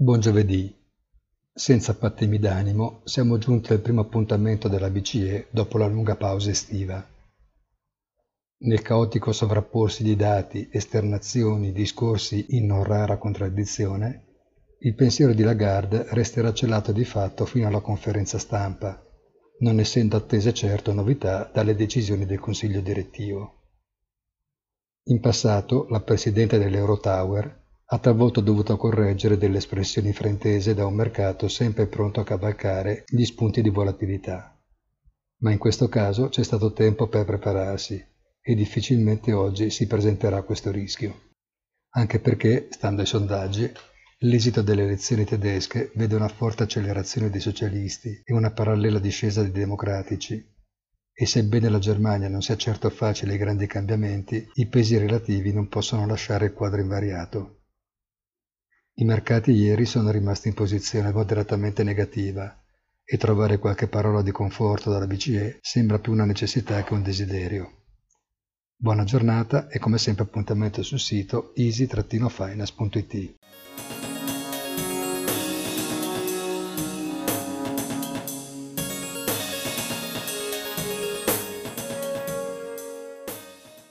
Buon giovedì. Senza pattimi d'animo, siamo giunti al primo appuntamento della BCE dopo la lunga pausa estiva. Nel caotico sovrapporsi di dati, esternazioni, discorsi in non rara contraddizione, il pensiero di Lagarde resterà celato di fatto fino alla conferenza stampa, non essendo attese certo novità dalle decisioni del Consiglio direttivo. In passato la Presidente dell'Eurotower ha talvolta dovuto correggere delle espressioni fraintese da un mercato sempre pronto a cavalcare gli spunti di volatilità. Ma in questo caso c'è stato tempo per prepararsi e difficilmente oggi si presenterà questo rischio. Anche perché, stando ai sondaggi, l'esito delle elezioni tedesche vede una forte accelerazione dei socialisti e una parallela discesa dei democratici. E sebbene la Germania non sia certo facile ai grandi cambiamenti, i pesi relativi non possono lasciare il quadro invariato. I mercati ieri sono rimasti in posizione moderatamente negativa e trovare qualche parola di conforto dalla BCE sembra più una necessità che un desiderio. Buona giornata e come sempre appuntamento sul sito easy-finance.it.